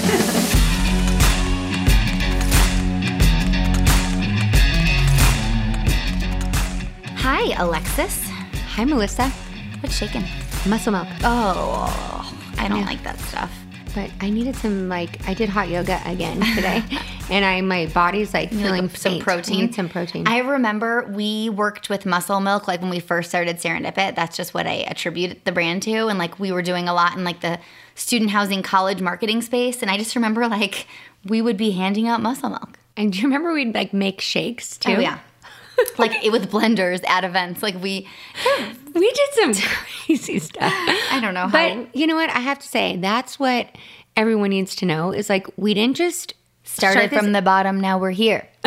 Hi, Alexis. Hi, Melissa. What's shaking? Muscle milk. Oh, I don't like that stuff. But I needed some, like, I did hot yoga again today, and I my body's like feeling like, some faint. Protein? some protein. I remember we worked with Muscle Milk like when we first started Serendipit. That's just what I attribute the brand to. And like we were doing a lot in like the student housing college marketing space. And I just remember like we would be handing out Muscle Milk. and do you remember we'd like make shakes too? Oh, yeah. like it with blenders at events. Like we, We did some crazy stuff. I don't know how. But you know what? I have to say, that's what everyone needs to know is like, we didn't just started start from the bottom, now we're here.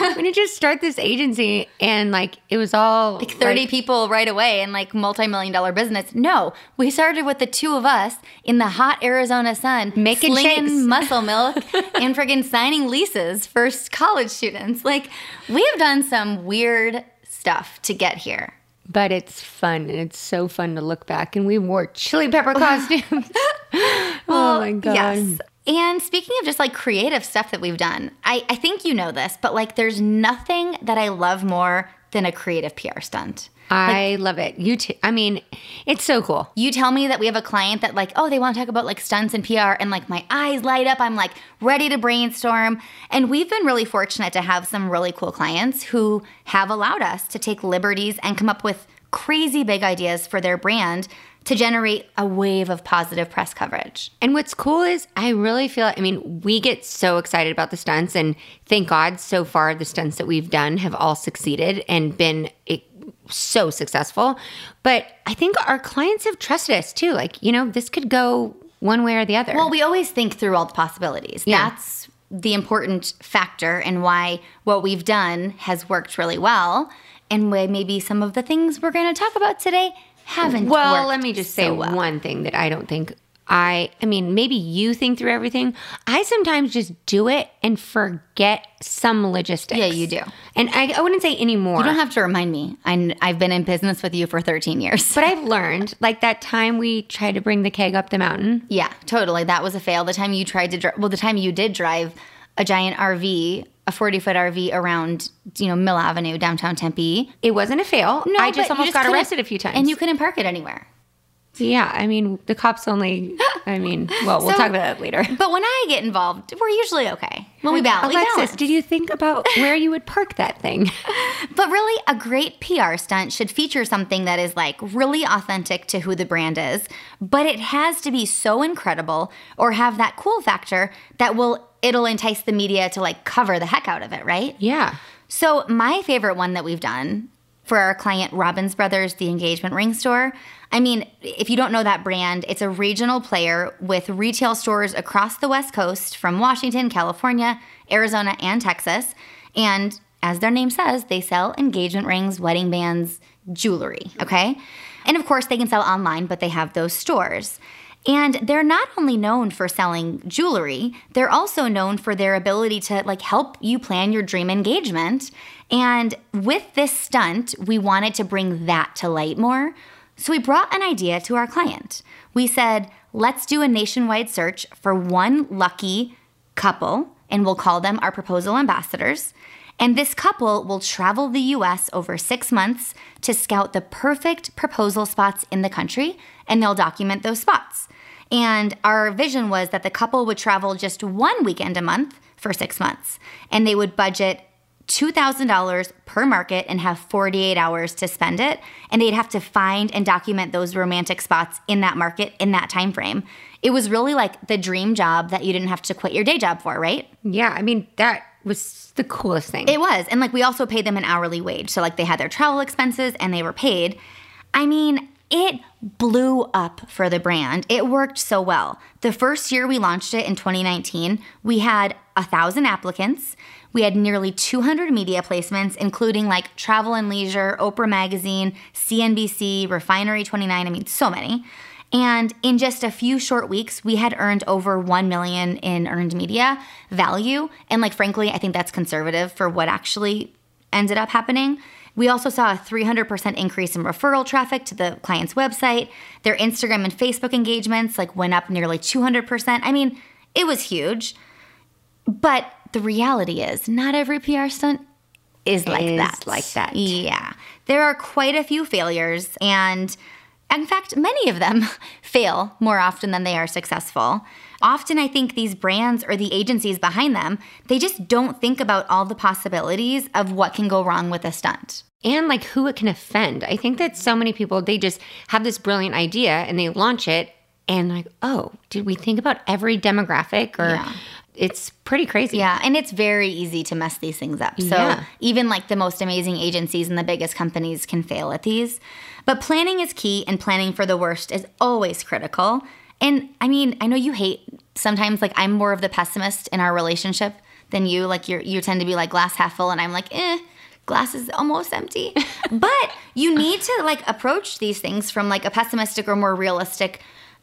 we didn't just start this agency and like it was all Like 30 people right away and like multi-million dollar business. No, we started with the two of us in the hot Arizona sun, Making slinging shakes. muscle milk and friggin' signing leases for college students. Like we have done some weird stuff to get here. but it's fun and it's so fun to look back and we wore chili pepper costumes. oh my god. Yes. And speaking of just like creative stuff that we've done, I, I think you know this, but like there's nothing that I love more than a creative PR stunt. I love it. You too. I mean, it's so cool. You tell me that we have a client that like, oh, they want to talk about like stunts and PR and like my eyes light up. I'm like ready to brainstorm. And we've been really fortunate to have some really cool clients who have allowed us to take liberties and come up with crazy big ideas for their brand to generate a wave of positive press coverage. And what's cool is I really feel I mean, we get so excited about the stunts and thank God so far the stunts that we've done have all succeeded and been eh, so successful. But I think our clients have trusted us too. Like, you know, this could go one way or the other. Well, we always think through all the possibilities. Yeah. That's the important factor and why what we've done has worked really well and why maybe some of the things we're going to talk about today haven't Well, let me just so say well. one thing that I don't think I I mean, maybe you think through everything. I sometimes just do it and forget some logistics. Yeah, you do. And I, I wouldn't say anymore. You don't have to remind me. I, I've been in business with you for 13 years. but I've learned, like that time we tried to bring the keg up the mountain. yeah, totally. That was a fail. The time you tried to drive, well, the time you did drive a giant RV, a 40 foot RV around, you know, Mill Avenue, downtown Tempe. It wasn't a fail. No, I just almost got arrested a few times. And you couldn't park it anywhere. Yeah, I mean, the cops only. I mean, well, we'll So- talk about that later. But when I get involved, we're usually okay. When we balance, we Alexis, balance. did you think about where you would park that thing? But really, a great PR stunt should feature something that is like really authentic to who the brand is, but it has to be so incredible or have that cool factor that will it'll entice the media to like cover the heck out of it, right? yeah. So, my favorite one that we've done for our client Robbins Brothers, the engagement ring store. I mean, if you don't know that brand, it's a regional player with retail stores across the West Coast from Washington, California, Arizona, and Texas. And as their name says, they sell engagement rings, wedding bands, jewelry, okay? And of course, they can sell online, but they have those stores. And they're not only known for selling jewelry, they're also known for their ability to like help you plan your dream engagement. And with this stunt, we wanted to bring that to light more. So we brought an idea to our client. We said, let's do a nationwide search for one lucky couple, and we'll call them our proposal ambassadors. And this couple will travel the US over six months to scout the perfect proposal spots in the country, and they'll document those spots. And our vision was that the couple would travel just one weekend a month for six months, and they would budget $2,000 per market and have 48 hours to spend it. And they'd have to find and document those romantic spots in that market in that time frame. It was really like the dream job that you didn't have to quit your day job for, right? Yeah. I mean, that was the coolest thing. It was. And like we also paid them an hourly wage. So like they had their travel expenses and they were paid. I mean, it blew up for the brand. It worked so well. The first year we launched it in 2019, we had a thousand applicants. We had nearly 200 media placements, including like Travel and Leisure, Oprah Magazine, CNBC, Refinery 29. I mean, so many. And in just a few short weeks, we had earned over 1 million in earned media value. And like frankly, I think that's conservative for what actually ended up happening. We also saw a 300% increase in referral traffic to the client's website. Their Instagram and Facebook engagements like went up nearly 200%. I mean, it was huge. But the reality is, not every PR stunt is like Is that. like that. Yeah. There are quite a few failures and in fact, many of them fail more often than they are successful. Often, I think these brands or the agencies behind them, they just don't think about all the possibilities of what can go wrong with a stunt. and like who it can offend. I think that so many people they just have this brilliant idea and they launch it and like, oh, did we think about every demographic or Yeah. It's pretty crazy. Yeah, and it's very easy to mess these things up. So Yeah. even like the most amazing agencies and the biggest companies can fail at these. But planning is key, and planning for the worst is always critical. And I mean, I know you hate sometimes like I'm more of the pessimist in our relationship than you. Like you you tend to be like glass half full, and I'm like, eh, glass is almost empty. but you need to like approach these things from like a pessimistic or more realistic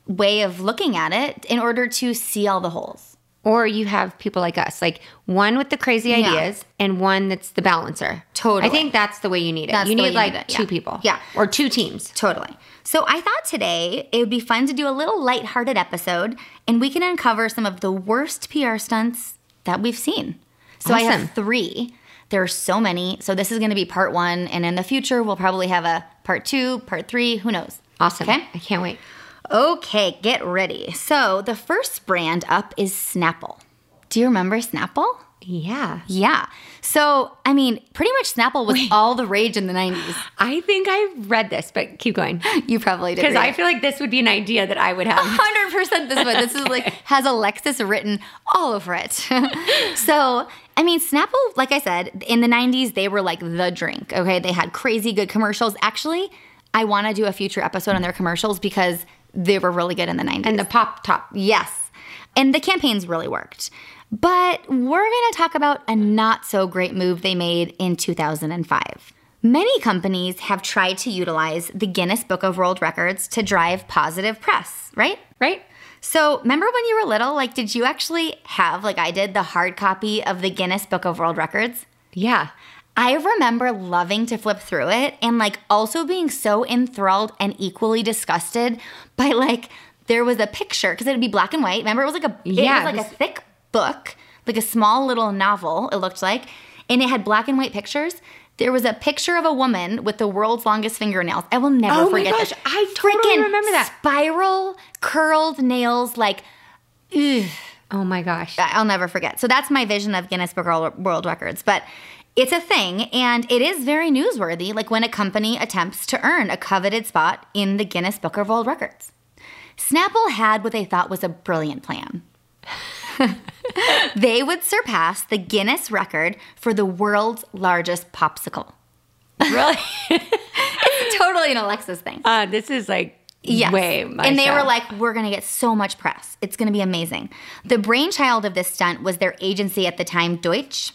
way of looking at it in order to see all the holes. Or you have people like us, like one with the crazy Yeah. ideas and one that's the balancer. Totally. I think that's the way you need it. That's you need you like need two yeah. people. Yeah. Or two teams. Totally. So I thought today it would be fun to do a little lighthearted episode and we can uncover some of the worst PR stunts that we've seen. So I Awesome. have three. There are so many. So this is going to be part one. And in the future, we'll probably have a part two, part three. Who knows? Awesome. Okay. I can't wait. Okay, get ready. So the first brand up is Snapple. Do you remember Snapple? Yeah. Yeah. So, I mean, pretty much Snapple was all the rage in the 90s. I think I read this, but keep going. You probably did. Because I feel like this would be an idea that I would have. hundred percent this one. This is like has Alexis written all over it. so I mean, Snapple, like I said, in the '90s they were like the drink. Okay, they had crazy good commercials. Actually, I want to do a future episode on their commercials because they were really good in the '90s. and the pop top. yes, and the campaigns really worked. But we're going to talk about a not so great move they made in 2005. Many companies have tried to utilize the Guinness Book of World Records to drive positive press, right? Right? So, remember when you were little? Like, did you actually have, like I did, the hard copy of the Guinness Book of World Records? Yeah. I remember loving to flip through it and, like, also being so enthralled and equally disgusted by, like, there was a picture because it would be black and white. Remember, it was like a, Yeah, it was it like was- a thick book, like a small little novel, it looked like, and it had black and white pictures. There was a picture of a woman with the world's longest fingernails. I will never Oh my gosh, this. I totally Freaking remember that. Spiral curled nails, like, ugh. Oh my gosh. I'll never forget. So that's my vision of Guinness Book World Records. But it's a thing, and it is very newsworthy, like when a company attempts to earn a coveted spot in the Guinness Book of World Records. Snapple had what they thought was a brilliant plan. they would surpass the Guinness record for the world's largest popsicle. Really? It's totally an Alexis thing. uh, this is like Yes. and they were like, we're going to get so much press. It's going to be amazing. The brainchild of this stunt was their agency at the time, Deutsch.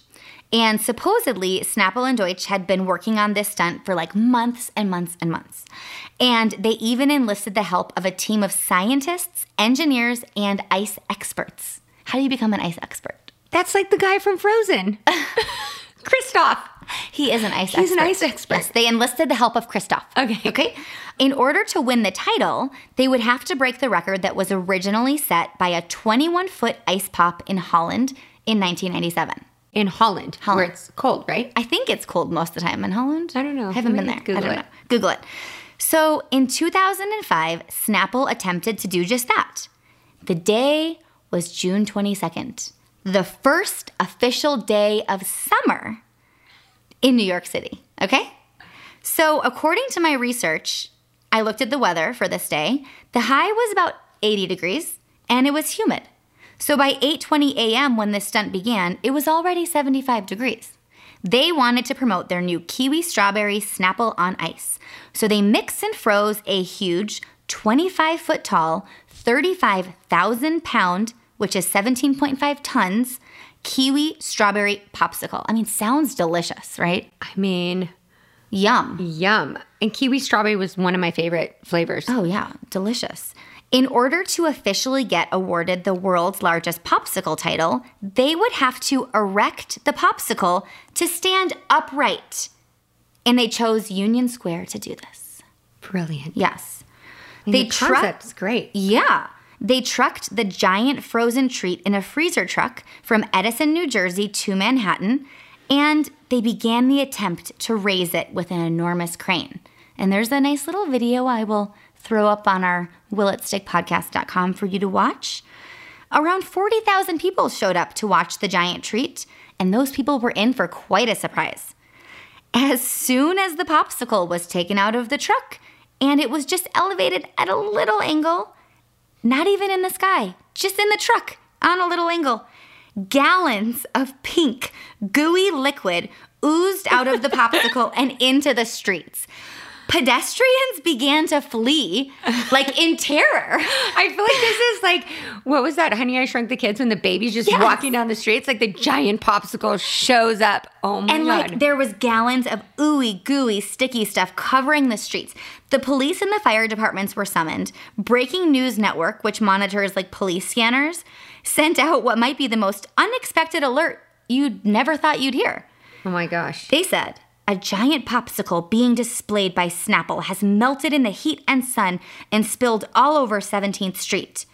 And supposedly, Snapple and Deutsch had been working on this stunt for like months and months and months. And they even enlisted the help of a team of scientists, engineers, and ice experts. How do you become an ice expert? That's like the guy from Frozen. Kristoff. He is an ice He's expert. an ice expert. Yes, they enlisted the help of Kristoff. Okay. Okay. In order to win the title, they would have to break the record that was originally set by a 21 foot ice pop in Holland in 1997. In Holland, where it's cold, right? I think it's cold most of the time in Holland. I don't know. I haven't been there. Google I don't it. know. Google it. So in 2005, Snapple attempted to do just that. The day was June 22nd, the first official day of summer in New York City. Okay? So according to my research, I looked at the weather for this day. The high was about 80 degrees and it was humid. So by 8:20 a.m. when this stunt began, it was already 75 degrees. They wanted to promote their new kiwi strawberry Snapple on ice. So they mixed and froze a huge 25 foot tall, 35,000 pound, which is 17.5 tons, kiwi strawberry popsicle. I mean, sounds delicious, right? I mean, Yum. yum. And kiwi strawberry was one of my favorite flavors. Oh, yeah, delicious. In order to officially get awarded the world's largest popsicle title, they would have to erect the popsicle to stand upright. And they chose Union Square to do this. Brilliant. Yes. They the truck- concept's great. Yeah. They trucked the giant frozen treat in a freezer truck from Edison, New Jersey to Manhattan, and they began the attempt to raise it with an enormous crane. And there's a nice little video I will throw up on our willitstickpodcast.com for you to watch. Around 40,000 people showed up to watch the giant treat, and those people were in for quite a surprise. As soon as the popsicle was taken out of the truck and it was just elevated at a little angle, not even in the sky, just in the truck on a little angle, gallons of pink, gooey liquid oozed out of the popsicle and into the streets. Pedestrians began to flee, like in terror. I feel like this is like what was that? Honey, I Shrunk the Kids when the baby's just Yes. walking down the streets, like the giant popsicle shows up. Oh my And god! like there was gallons of ooey gooey sticky stuff covering the streets. The police and the fire departments were summoned. Breaking News Network, which monitors like police scanners, sent out what might be the most unexpected alert you'd never thought you'd hear. oh my gosh! They said, a giant popsicle being displayed by Snapple has melted in the heat and sun and spilled all over 17th Street.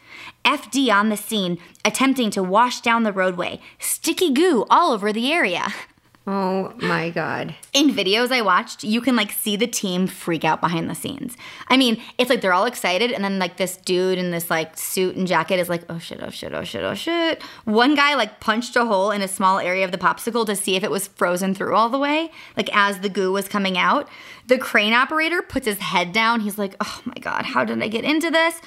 FD on the scene, attempting to wash down the roadway. Sticky goo all over the area. Oh my god! In videos I watched, you can like see the team freak out behind the scenes. I mean, it's like they're all excited, and then like this dude in this like suit and jacket is like, oh shit, oh shit, oh shit, oh shit. One guy like punched a hole in a small area of the popsicle to see if it was frozen through all the way, like as the goo was coming out. The crane operator puts his head down. He's like, oh my god, how did I get into this?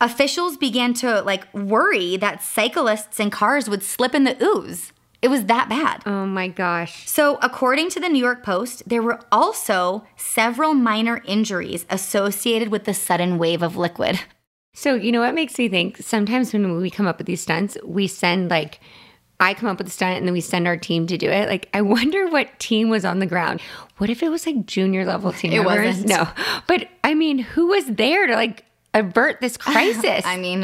Officials began to like worry that cyclists and cars would slip in the ooze. It was that bad. Oh my gosh! So, according to the New York Post, there were also several minor injuries associated with the sudden wave of liquid. So you know what makes me think? Sometimes when we come up with these stunts, we send like. I come up with a stunt and then we send our team to do it. Like, I wonder what team was on the ground. What if it was like junior level team It members? wasn't. No, but I mean, who was there to like avert this crisis? I mean,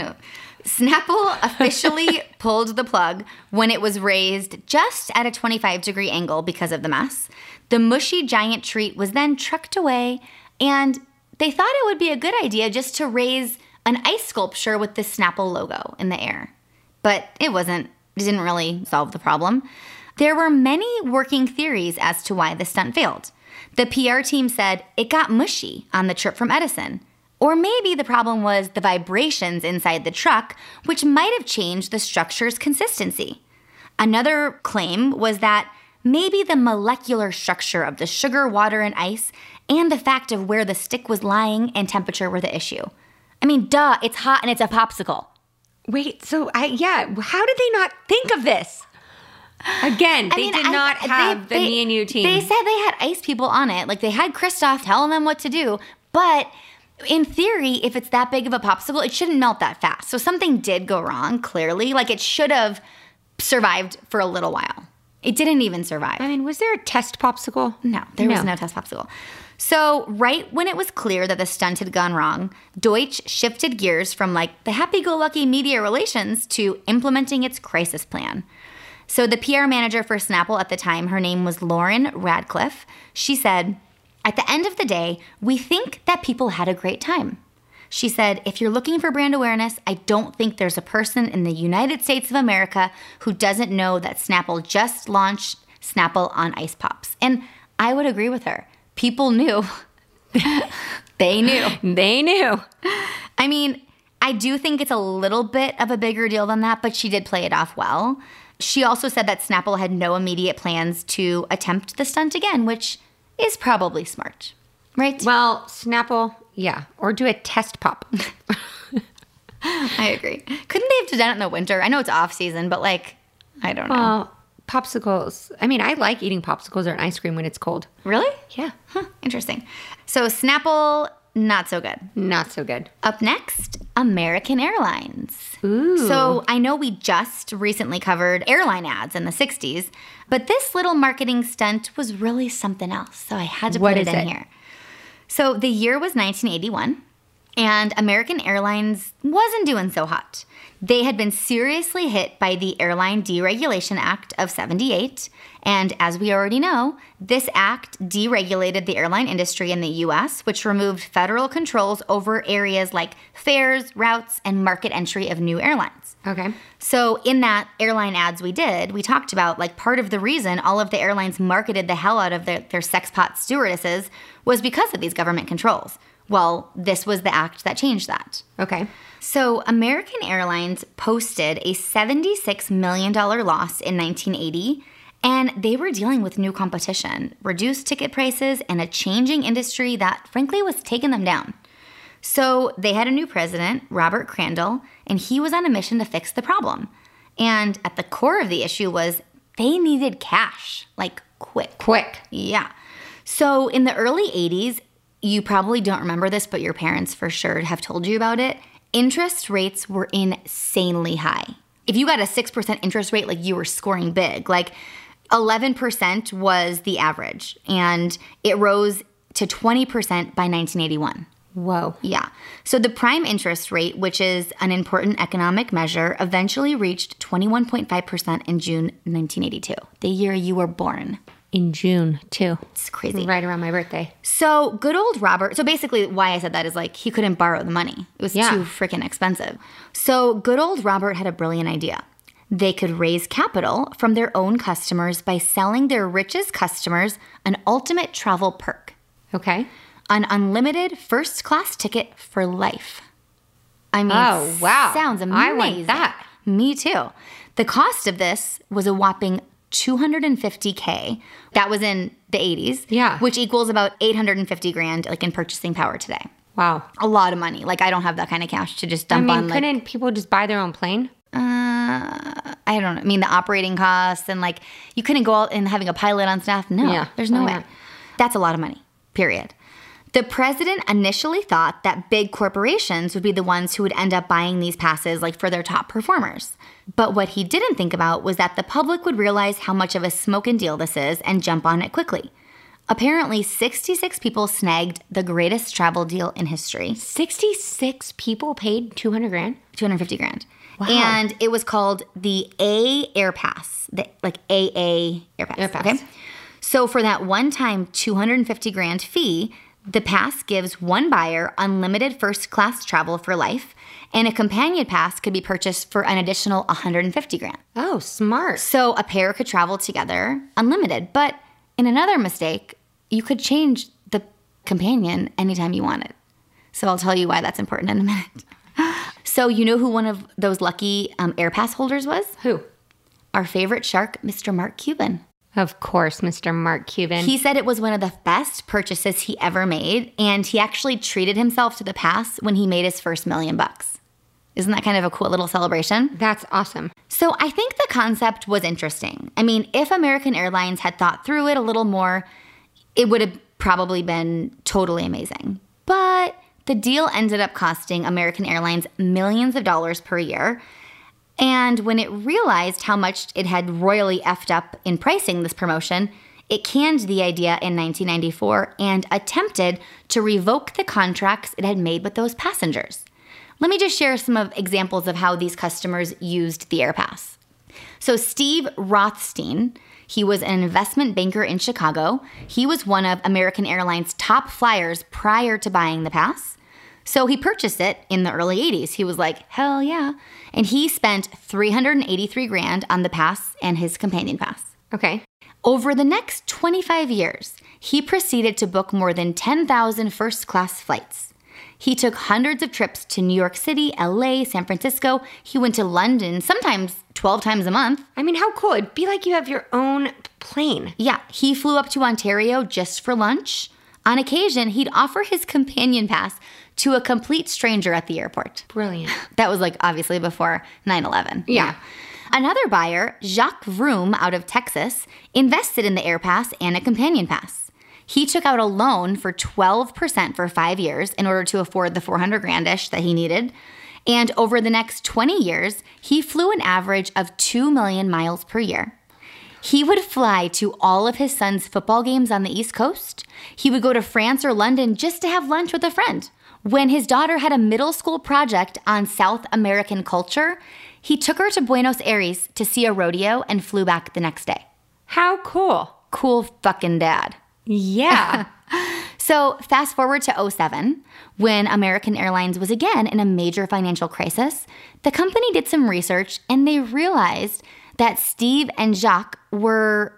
Snapple officially pulled the plug when it was raised just at a 25 degree angle because of the mess. The mushy giant treat was then trucked away, and they thought it would be a good idea just to raise an ice sculpture with the Snapple logo in the air. But it wasn't, it didn't really solve the problem. There were many working theories as to why the stunt failed. The PR team said it got mushy on the trip from Edison. Or maybe the problem was the vibrations inside the truck, which might have changed the structure's consistency. Another claim was that maybe the molecular structure of the sugar, water, and ice, and the fact of where the stick was lying and temperature were the issue. I mean, duh, it's hot and it's a popsicle. Wait, so I yeah, how did they not think of this? Again, they I mean, did I- not they- have the they- me and you team. They said they had ice people on it. Like they had Kristoff telling them what to do. But in theory, if it's that big of a popsicle, it shouldn't melt that fast. So something did go wrong, clearly. Like it should have survived for a little while. It didn't even survive. I mean, was there a test popsicle? No, there was No. no test popsicle. So, right when it was clear that the stunt had gone wrong, Deutsch shifted gears from like the happy go lucky media relations to implementing its crisis plan. So, the PR manager for Snapple at the time, her name was Lauren Radcliffe, she said, At the end of the day, we think that people had a great time. She said, if you're looking for brand awareness, I don't think there's a person in the United States of America who doesn't know that Snapple just launched Snapple on Ice Pops. And I would agree with her. People knew. they knew. They knew. I mean, I do think it's a little bit of a bigger deal than that, but she did play it off well. She also said that Snapple had no immediate plans to attempt the stunt again, which is probably smart, right? Well, Snapple, yeah, or do a test pop. I agree. Couldn't they have done it in the winter? I know it's off season, but like, I don't know. popsicles. I mean, I like eating popsicles or an ice cream when it's cold. Really? Yeah. Huh, interesting. So Snapple, not so good. Not so good. Up next, American Airlines. Ooh. So I know we just recently covered airline ads in the 60s, but this little marketing stunt was really something else. So I had to What put it in it? here. So the year was 1981, and American Airlines wasn't doing so hot. They had been seriously hit by the Airline Deregulation Act of 78. And as we already know, this act deregulated the airline industry in the US, which removed federal controls over areas like fares, routes, and market entry of new airlines. Okay. So, in that airline ads we did, we talked about like part of the reason all of the airlines marketed the hell out of their, their sexpot stewardesses was because of these government controls. Well, this was the act that changed that. Okay. So, American Airlines posted a $76 million loss in 1980, and they were dealing with new competition, reduced ticket prices, and a changing industry that, frankly, was taking them down. So, they had a new president, Robert Crandall, and he was on a mission to fix the problem. And at the core of the issue was they needed cash, like quick. Quick. Yeah. So in the early 80s, you probably don't remember this, but your parents for sure have told you about it. Interest rates were insanely high. If you got a 6% interest rate, like you were scoring big. Like 11% was the average, and it rose to 20% by 1981. Whoa. Yeah. So the prime interest rate, which is an important economic measure, eventually reached 21.5% in June 1982, the year you were born. In June, too. It's crazy. Right around my birthday. So good old Robert. So basically, why I said that is like he couldn't borrow the money. It was Yeah. too freaking expensive. So good old Robert had a brilliant idea. They could raise capital from their own customers by selling their richest customers an ultimate travel perk, Okay. an unlimited first class ticket for life. I mean, Oh, wow. sounds amazing. I want that. Me too. The cost of this was a whopping 250k. That was in the 80s. Yeah. Which equals about 850 grand like in purchasing power today. Wow. A lot of money. Like I don't have that kind of cash to just I dump mean, on like couldn't people just buy their own plane? uh, I don't know. I mean the operating costs and like you couldn't go out and having a pilot on staff. No. Yeah, There's no why way. not? That's a lot of money. Period. The president initially thought that big corporations would be the ones who would end up buying these passes like for their top performers. But what he didn't think about was that the public would realize how much of a smoking deal this is and jump on it quickly. Apparently, 66 people snagged the greatest travel deal in history. 66 people paid 200 grand? 250 grand. Wow. And it was called the A Air Pass, the, like AA Air Pass. Air Pass. Okay. So for that one time 250 grand fee, the pass gives one buyer unlimited first class travel for life, and a companion pass could be purchased for an additional 150 grand. Oh, smart. So a pair could travel together unlimited. But in another mistake, you could change the companion anytime you wanted. So I'll tell you why that's important in a minute. So you know who one of those lucky um, air pass holders was? Who? Our favorite shark, Mr. Mark Cuban. Of course, Mr. Mark Cuban. He said it was one of the best purchases he ever made, and he actually treated himself to the pass when he made his first million bucks. Isn't that kind of a cool little celebration? That's awesome. So I think the concept was interesting. I mean, if American Airlines had thought through it a little more, it would have probably been totally amazing. But the deal ended up costing American Airlines millions of dollars per year. And when it realized how much it had royally effed up in pricing this promotion, it canned the idea in 1994 and attempted to revoke the contracts it had made with those passengers. Let me just share some of examples of how these customers used the AirPass. So Steve Rothstein, he was an investment banker in Chicago. He was one of American Airlines' top flyers prior to buying the pass. So he purchased it in the early 80s. He was like, "Hell yeah." And he spent 383 grand on the pass and his companion pass. Okay. Over the next 25 years, he proceeded to book more than 10,000 first class flights. He took hundreds of trips to New York City, LA, San Francisco. He went to London, sometimes 12 times a month. I mean, how cool. It'd be like you have your own plane. Yeah, he flew up to Ontario just for lunch. On occasion, he'd offer his companion pass to a complete stranger at the airport. Brilliant. That was like obviously before 9 11. Yeah. Another buyer, Jacques Vroom out of Texas, invested in the Air Pass and a companion pass. He took out a loan for 12% for five years in order to afford the 400 grandish that he needed. And over the next 20 years, he flew an average of 2 million miles per year. He would fly to all of his son's football games on the East Coast. He would go to France or London just to have lunch with a friend. When his daughter had a middle school project on South American culture, he took her to Buenos Aires to see a rodeo and flew back the next day. How cool. Cool fucking dad. Yeah. So, fast forward to 07, when American Airlines was again in a major financial crisis, the company did some research and they realized that Steve and Jacques were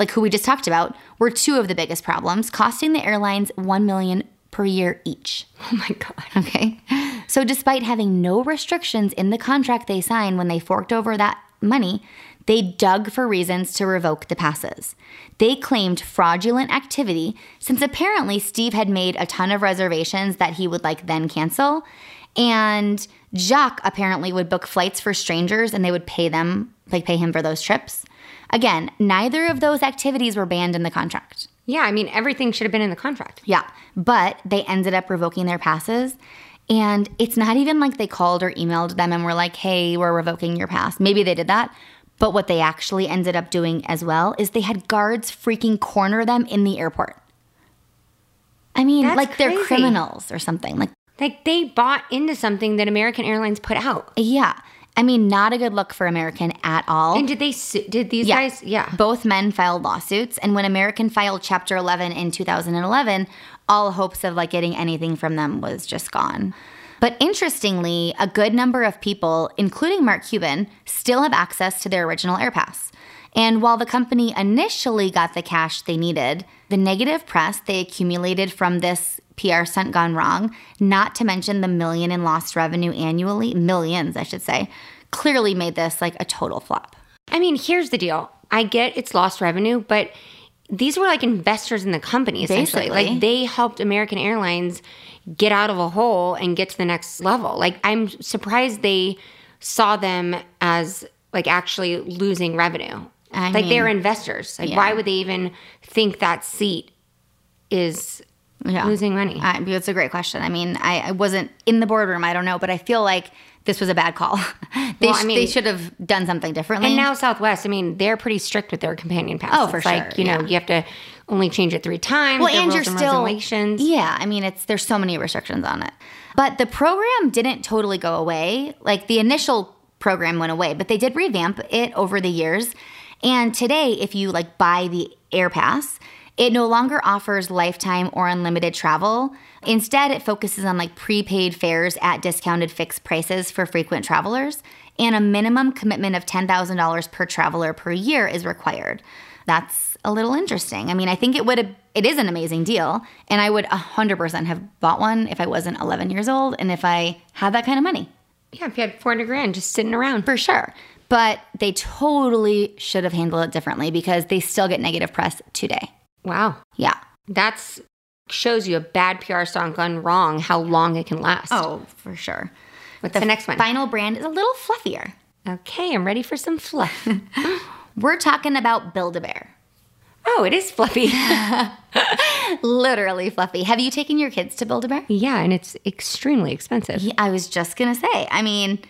like who we just talked about were two of the biggest problems, costing the airlines 1 million per year each. oh my God. Okay. So, despite having no restrictions in the contract they signed when they forked over that money, they dug for reasons to revoke the passes. They claimed fraudulent activity since apparently Steve had made a ton of reservations that he would like then cancel. And Jacques apparently would book flights for strangers and they would pay them, like pay him for those trips. Again, neither of those activities were banned in the contract. Yeah, I mean, everything should have been in the contract. Yeah, but they ended up revoking their passes. And it's not even like they called or emailed them and were like, hey, we're revoking your pass. Maybe they did that. But what they actually ended up doing as well is they had guards freaking corner them in the airport. I mean, That's like they're criminals or something. Like, Like they bought into something that American Airlines put out. yeah. I mean, not a good look for American at all. And did they su- did these Yeah. guys? Yeah. Both men filed lawsuits, and when American filed Chapter 11 in 2011, all hopes of like getting anything from them was just gone. But interestingly, a good number of people, including Mark Cuban, still have access to their original AirPass. And while the company initially got the cash they needed, the negative press they accumulated from this PR stunt gone wrong, not to mention the million in lost revenue annually, millions, I should say, clearly made this like a total flop. I mean, here's the deal. I get it's lost revenue, but these were like investors in the company essentially. Basically. Like they helped American Airlines get out of a hole and get to the next level. Like I'm surprised they saw them as like actually losing revenue. I like they're investors. Like yeah. why would they even think that seat is Yeah. losing money? I, it's a great question. I mean, I, I wasn't in the boardroom. I don't know, but I feel like this was a bad call. they, Well, I mean- they should have done something differently. And now Southwest, I mean, they're pretty strict with their companion passes. Oh, for Like, sure, Like you know, yeah. you have to only change it three times. well, and you're rules still regulations. Yeah, I mean, it's there's so many restrictions on it. But the program didn't totally go away. Like the initial program went away, but they did revamp it over the years. And today, if you like buy the Air Pass, it no longer offers lifetime or unlimited travel. Instead, it focuses on like prepaid fares at discounted fixed prices for frequent travelers, and a minimum commitment of $10,000 per traveler per year is required. That's a little interesting. I mean, I think it would have, it is an amazing deal, and I would 100% have bought one if I wasn't 11 years old and if I had that kind of money, Yeah, if you had 400 grand just sitting around. for sure. But they totally should have handled it differently because they still get negative press today. Wow. Yeah. That's shows you a bad PR stunt gone wrong, how long it can last. Oh, for sure. What's the, next one? Final brand is a little fluffier. Okay, I'm ready for some fluff. We're talking about Build a Bear. oh, it is fluffy. Literally fluffy. Have you taken your kids to Build a Bear? yeah, and it's extremely expensive. Yeah, I was just gonna say. I mean,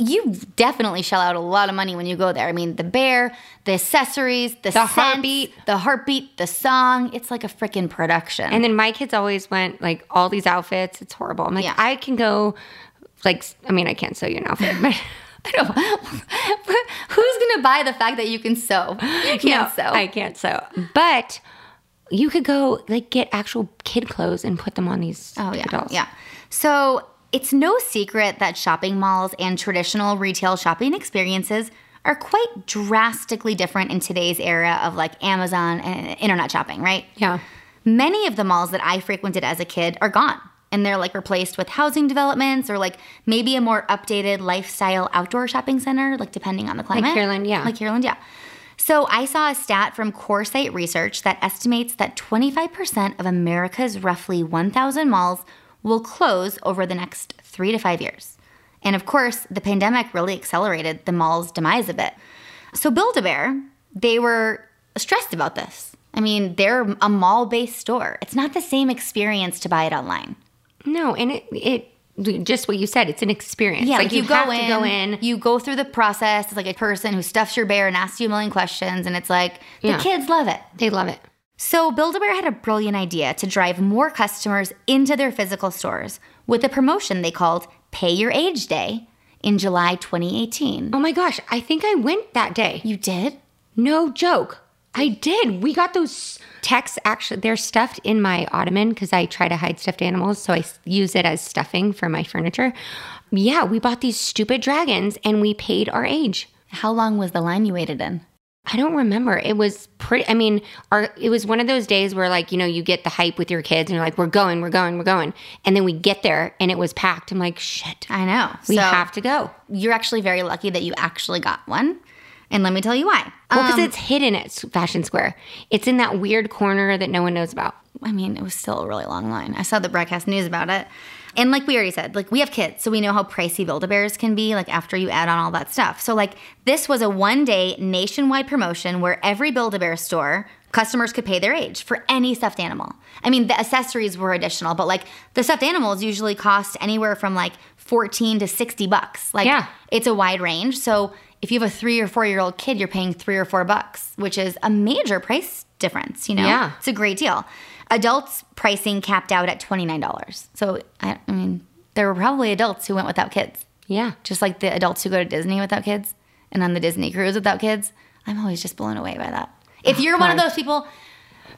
you definitely shell out a lot of money when you go there. I mean, the bear, the accessories, the, The scents, heartbeat. the heartbeat, the song. It's like a freaking production. And then my kids always went like all these outfits. It's horrible. I'm like, Yeah. I can go, like, I mean, I can't sew you an outfit, but I know. Who's gonna buy the fact that you can sew? You can't no, sew. I can't sew. But you could go like get actual kid clothes and put them on these Oh yeah, dolls. yeah. So it's no secret that shopping malls and traditional retail shopping experiences are quite drastically different in today's era of like Amazon and internet shopping, right? Yeah. Many of the malls that I frequented as a kid are gone. And they're like replaced with housing developments or like maybe a more updated lifestyle outdoor shopping center, like depending on the climate. Kierland, yeah. Like Kierland, yeah. So I saw a stat from Coresight Research that estimates that 25% of America's roughly 1,000 malls will close over the next three to five years. And of course, the pandemic really accelerated the mall's demise a bit. So Build a Bear, they were stressed about this. I mean, they're a mall based store. It's not the same experience to buy it online. No, and it it just what you said, it's an experience. Yeah, like, like, you, you, go, have in, to go in. you go through the process. It's like a person who stuffs your bear and asks you a million questions, and it's like the Yeah. kids love it. They love it. So Build a Bear had a brilliant idea to drive more customers into their physical stores with a promotion they called Pay Your Age Day in July 2018. Oh my gosh, I think I went that day. You did? No joke. I did. We got those texts actually they're stuffed in my ottoman because I try to hide stuffed animals, so I use it as stuffing for my furniture. Yeah, we bought these stupid dragons and we paid our age. How long was the line you waited in? I don't remember. It was pretty. I mean, our it was one of those days where like you know you get the hype with your kids and you're like we're going, we're going, we're going, and then we get there and it was packed. I'm like shit, I know. we so have to go. You're actually very lucky that you actually got one. And let me tell you why. Well, because Um, it's hidden at Fashion Square. It's in that weird corner that no one knows about. I mean, it was still a really long line. I saw the broadcast news about it. And like we already said, like we have kids, so we know how pricey Build-A-Bears can be, like after you add on all that stuff. So like this was a one-day nationwide promotion where every Build-A-Bear store, customers could pay their age for any stuffed animal. I mean, the accessories were additional, but like the stuffed animals usually cost anywhere from like 14 to 60 bucks. Like Yeah. it's a wide range. So if you have a three or four year old kid, you're paying three or four bucks, which is a major price difference, you know? Yeah. It's a great deal. Adults pricing capped out at $29. So, I, I mean, there were probably adults who went without kids, Yeah. just like the adults who go to Disney without kids and on the Disney cruise without kids. I'm always just blown away by that. If oh, you're one of those people,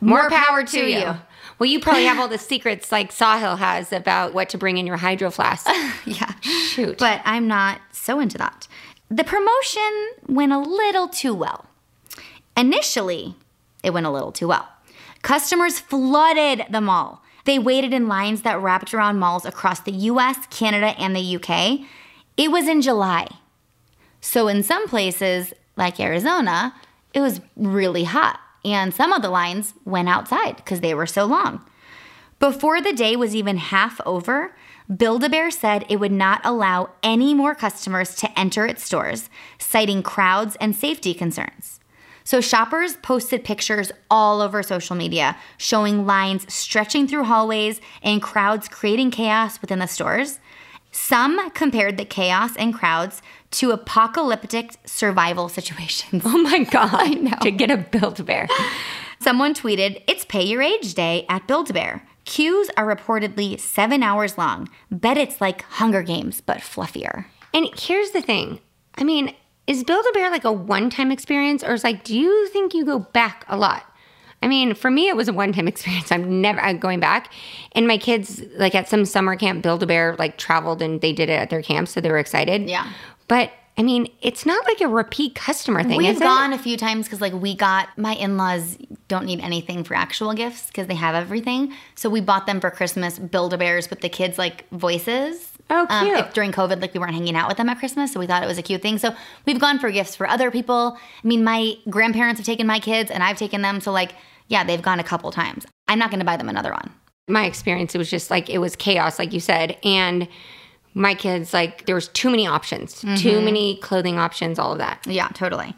More, power, to you. Well, you probably have all the secrets like Sawhill has about what to bring in your hydro flask. yeah. Shoot. But I'm not so into that. The promotion went a little too well. Initially, it went a little too well. Customers flooded the mall. They waited in lines that wrapped around malls across the US, Canada, and the UK. It was in July. So, in some places, like Arizona, it was really hot. And some of the lines went outside because they were so long. Before the day was even half over, Build a Bear said it would not allow any more customers to enter its stores, citing crowds and safety concerns. So shoppers posted pictures all over social media showing lines stretching through hallways and crowds creating chaos within the stores. Some compared the chaos and crowds to apocalyptic survival situations. oh my God. To get a Build Bear. Someone tweeted, It's Pay Your Age Day at Build Bear. Queues are reportedly seven hours long. Bet it's like Hunger Games, but fluffier. And here's the thing I mean, is Build a Bear like a one time experience or is like, do you think you go back a lot? I mean, for me, it was a one time experience. I'm never I'm going back. And my kids, like at some summer camp, Build a Bear like traveled and they did it at their camp. So they were excited. Yeah. But I mean, it's not like a repeat customer thing. We've is it? gone a few times because, like, we got my in laws don't need anything for actual gifts because they have everything. So we bought them for Christmas Build a Bears with the kids' like voices. Oh, Um, cute. if during COVID, like we weren't hanging out with them at Christmas, so we thought it was a cute thing. So we've gone for gifts for other people. I mean, my grandparents have taken my kids, and I've taken them. So like, yeah, they've gone a couple times. I'm not going to buy them another one. my experience it was just like it was chaos like you said and my kids like there was too many options too Mm-hmm. many clothing options all of that Yeah, totally.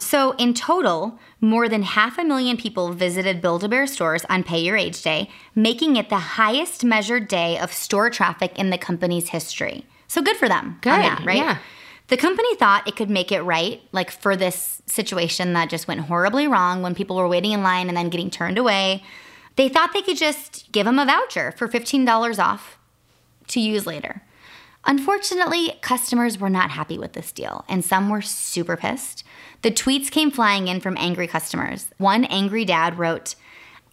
So, in total, more than half a million people visited Build a Bear stores on Pay Your Age Day, making it the highest measured day of store traffic in the company's history. So, good for them. Good, that, right? yeah. The company thought it could make it right, like for this situation that just went horribly wrong when people were waiting in line and then getting turned away. They thought they could just give them a voucher for $15 off to use later. Unfortunately, customers were not happy with this deal, and some were super pissed. The tweets came flying in from angry customers. One angry dad wrote,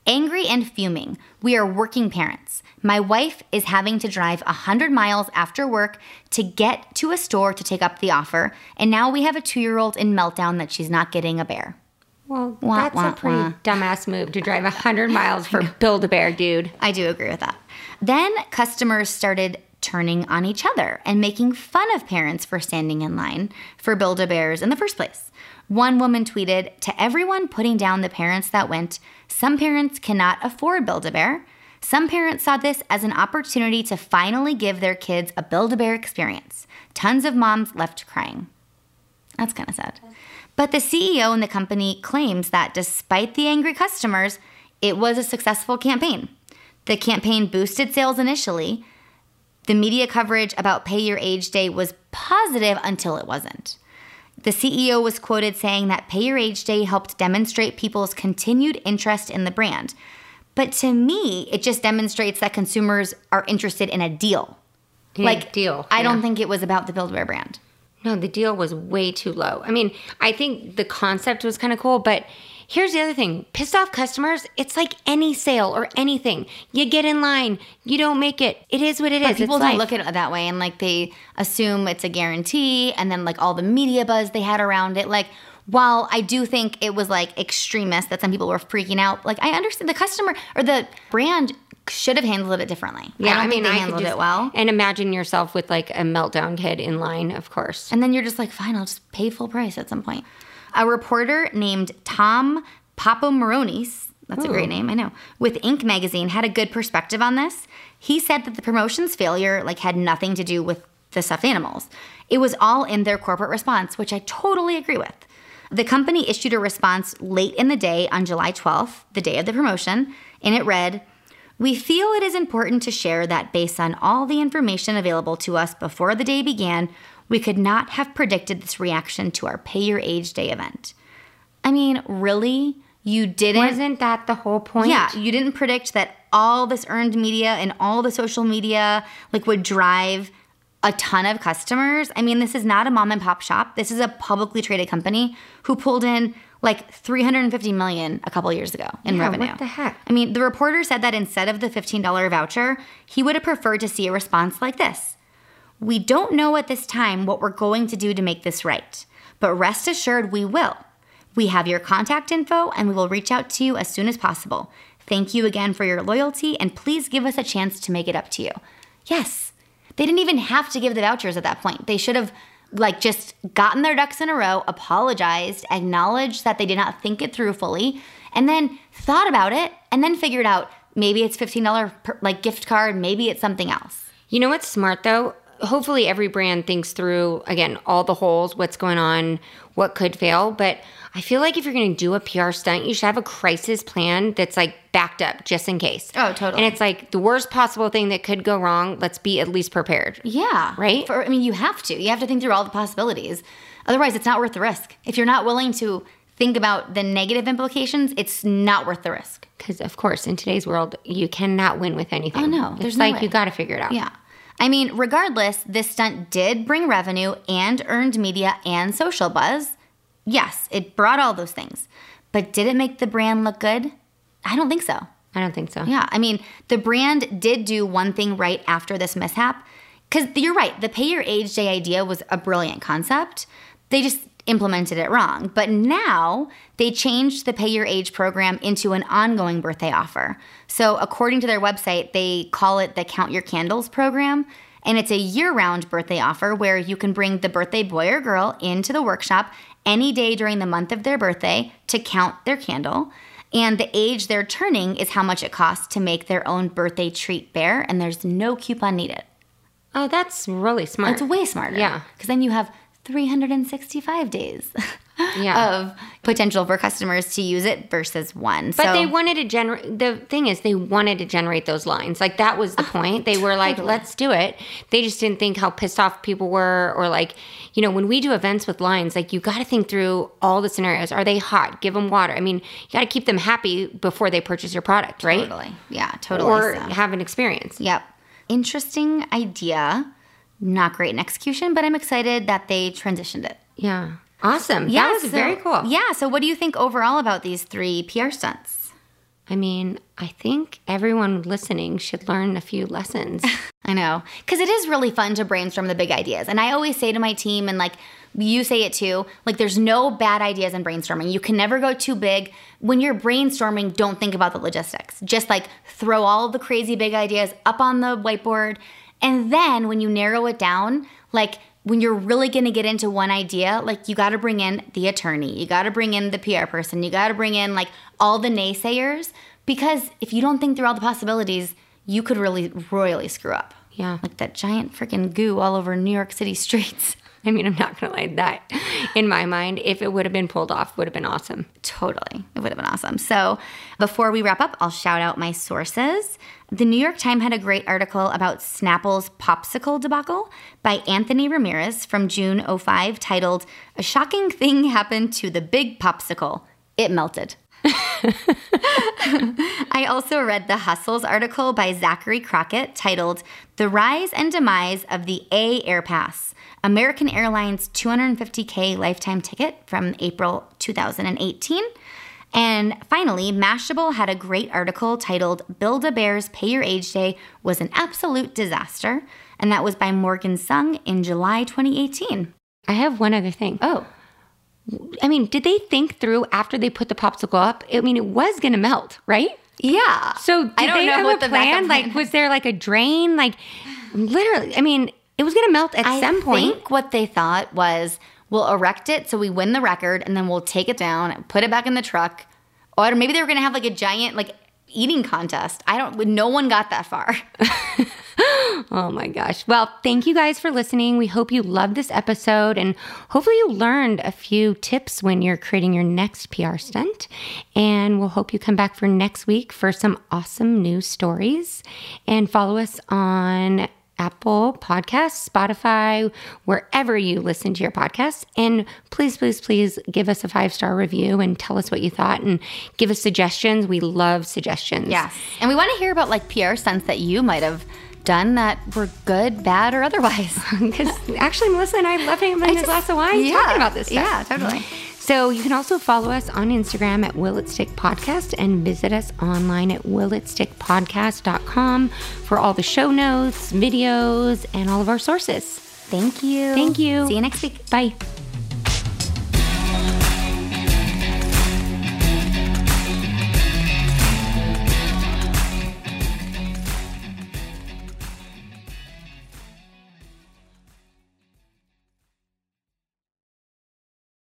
Angry and fuming. We are working parents. My wife is having to drive 100 miles after work to get to a store to take up the offer, and now we have a two year old in meltdown that she's not getting a bear. well Wah, that's wah, a pretty wah. dumbass move to drive 100 miles for build a bear dude I do agree with that. Then customers started turning on each other and making fun of parents for standing in line for Build a Bears in the first place. One woman tweeted To everyone putting down the parents that went, some parents cannot afford Build a Bear. Some parents saw this as an opportunity to finally give their kids a Build a Bear experience. Tons of moms left crying. That's kind of sad. But the CEO in the company claims that despite the angry customers, it was a successful campaign. The campaign boosted sales initially. The media coverage about Pay Your Age Day was positive until it wasn't. The CEO was quoted saying that Pay Your Age Day helped demonstrate people's continued interest in the brand. But to me, it just demonstrates that consumers are interested in a deal. Yeah, like deal, I don't think it was about the Build a Bear brand. No, the deal was way too low. I mean, I think the concept was kind of cool, but here's the other thing pissed off customers, it's like any sale or anything. You get in line, you don't make it. It is what it is. But people It's don't life. look at it that way and like they assume it's a guarantee and then like all the media buzz they had around it. Like while I do think it was like extremist that some people were freaking out, like I understand the customer or the brand should have handled it differently. Yeah. I don't think they could handled just- it well. And imagine yourself with like a meltdown kid in line, of course. And then you're just like, fine, I'll just pay full price at some point. A reporter named Tom Popomaronis, that's a great name, I know, with Inc. magazine had a good perspective on this. He said that the promotion's failure like had nothing to do with the stuffed animals. It was all in their corporate response, which I totally agree with. The company issued a response late in the day on July 12th, the day of the promotion, and it read, we feel it is important to share that based on all the information available to us before the day began, we could not have predicted this reaction to our Pay Your Age Day event. I mean, really? You didn't? Wasn't that the whole point? Yeah, you didn't predict that all this earned media and all the social media like would drive a ton of customers. I mean, this is not a mom and pop shop. This is a publicly traded company who pulled in like 350 million a couple years ago in Yeah, revenue. what the heck? I mean, the reporter said that instead of the $15 voucher, he would have preferred to see a response like this. We don't know at this time what we're going to do to make this right, but rest assured we will. We have your contact info and we will reach out to you as soon as possible. Thank you again for your loyalty and please give us a chance to make it up to you. Yes, they didn't even have to give the vouchers at that point. They should have like just gotten their ducks in a row, apologized, acknowledged that they did not think it through fully, and then thought about it and then figured out maybe it's $15 per, like gift card, maybe it's something else. You know what's smart though? Hopefully every brand thinks through again all the holes, what's going on, what could fail, but I feel like if you're going to do a PR stunt, you should have a crisis plan that's like backed up just in case. Oh, totally. And it's like the worst possible thing that could go wrong, let's be at least prepared. Yeah. Right? For, I mean, you have to. You have to think through all the possibilities. Otherwise, it's not worth the risk. If you're not willing to think about the negative implications, it's not worth the risk. Because of course, in today's world, you cannot win with anything. Oh, no. it's There's no like way. you got to figure it out. Yeah. I mean, regardless, this stunt did bring revenue and earned media and social buzz. Yes, it brought all those things. But did it make the brand look good? I don't think so. I don't think so. Yeah, I mean, the brand did do one thing right after this mishap. Because you're right, the pay your age day idea was a brilliant concept. They just implemented it wrong. But now they changed the pay your age program into an ongoing birthday offer. So, according to their website, they call it the Count Your Candles program. And it's a year round birthday offer where you can bring the birthday boy or girl into the workshop any day during the month of their birthday to count their candle. And the age they're turning is how much it costs to make their own birthday treat bear, and there's no coupon needed. Oh, that's really smart. It's way smarter. Yeah. Because then you have 365 days Yeah. of potential for customers to use it versus one. But so, they wanted to generate. The thing is, they wanted to generate those lines. Like that was the ah, point. They were like, totally. "Let's do it." They just didn't think how pissed off people were, or like, you know, when we do events with lines, like you got to think through all the scenarios. Are they hot? Give them water. I mean, you got to keep them happy before they purchase your product, right? Totally. Yeah, totally. Or so. have an experience. Yep. Interesting idea. Not great in execution, but I'm excited that they transitioned it. Yeah. Awesome. Yeah, that was so- very cool. Yeah. So, what do you think overall about these three PR stunts? I mean, I think everyone listening should learn a few lessons. I know. Because it is really fun to brainstorm the big ideas. And I always say to my team, and like you say it too, like there's no bad ideas in brainstorming. You can never go too big. When you're brainstorming, don't think about the logistics. Just like throw all the crazy big ideas up on the whiteboard. And then when you narrow it down, like when you're really going to get into one idea, like you got to bring in the attorney, you got to bring in the PR person, you got to bring in like all the naysayers. Because if you don't think through all the possibilities, you could really royally screw up. Yeah. Like that giant freaking goo all over New York City streets. I mean, I'm not going to lie, that in my mind, if it would have been pulled off, would have been awesome. Totally. It would have been awesome. So, before we wrap up, I'll shout out my sources. The New York Times had a great article about Snapple's popsicle debacle by Anthony Ramirez from June 05 titled, A Shocking Thing Happened to the Big Popsicle. It melted. I also read the Hustle's article by Zachary Crockett titled The Rise and Demise of the AAirpass, American Airlines 250K lifetime ticket from April 2018. And finally, Mashable had a great article titled Build a Bear's Pay Your Age Day was an absolute disaster. And that was by Morgan Sung in July 2018. I have one other thing. Oh, I mean, did they think through after they put the popsicle up? I mean, it was going to melt, right? yeah. So did I don't they know have what a the plan? plan- Like, was there like a drain? Like, literally, I mean, it was going to melt at I some point. think what they thought was we'll erect it so we win the record and then we'll take it down, put it back in the truck. Or maybe they were to have like a giant like eating contest. I don't no one got that far. Oh my gosh. Well, thank you guys for listening. We hope you loved this episode and hopefully you learned a few tips when you're creating your next PR stunt. And we'll hope you come back for next week for some awesome new stories. And follow us on Apple Podcasts, Spotify, wherever you listen to your podcasts. And please, please, please give us a five star review and tell us what you thought and give us suggestions. We love suggestions. Yes. And we want to hear about like PR stunts that you might have done that were good, bad, or otherwise. Because actually, Melissa and I love having a just- glass of wine yeah. talking about this stuff. Yeah, totally. So you can also follow us on Instagram at Will It Stick Podcast and visit us online at willitstickpodcast.com for all the show notes, videos, and all of our sources. Thank you. Thank you. See you next week. Bye.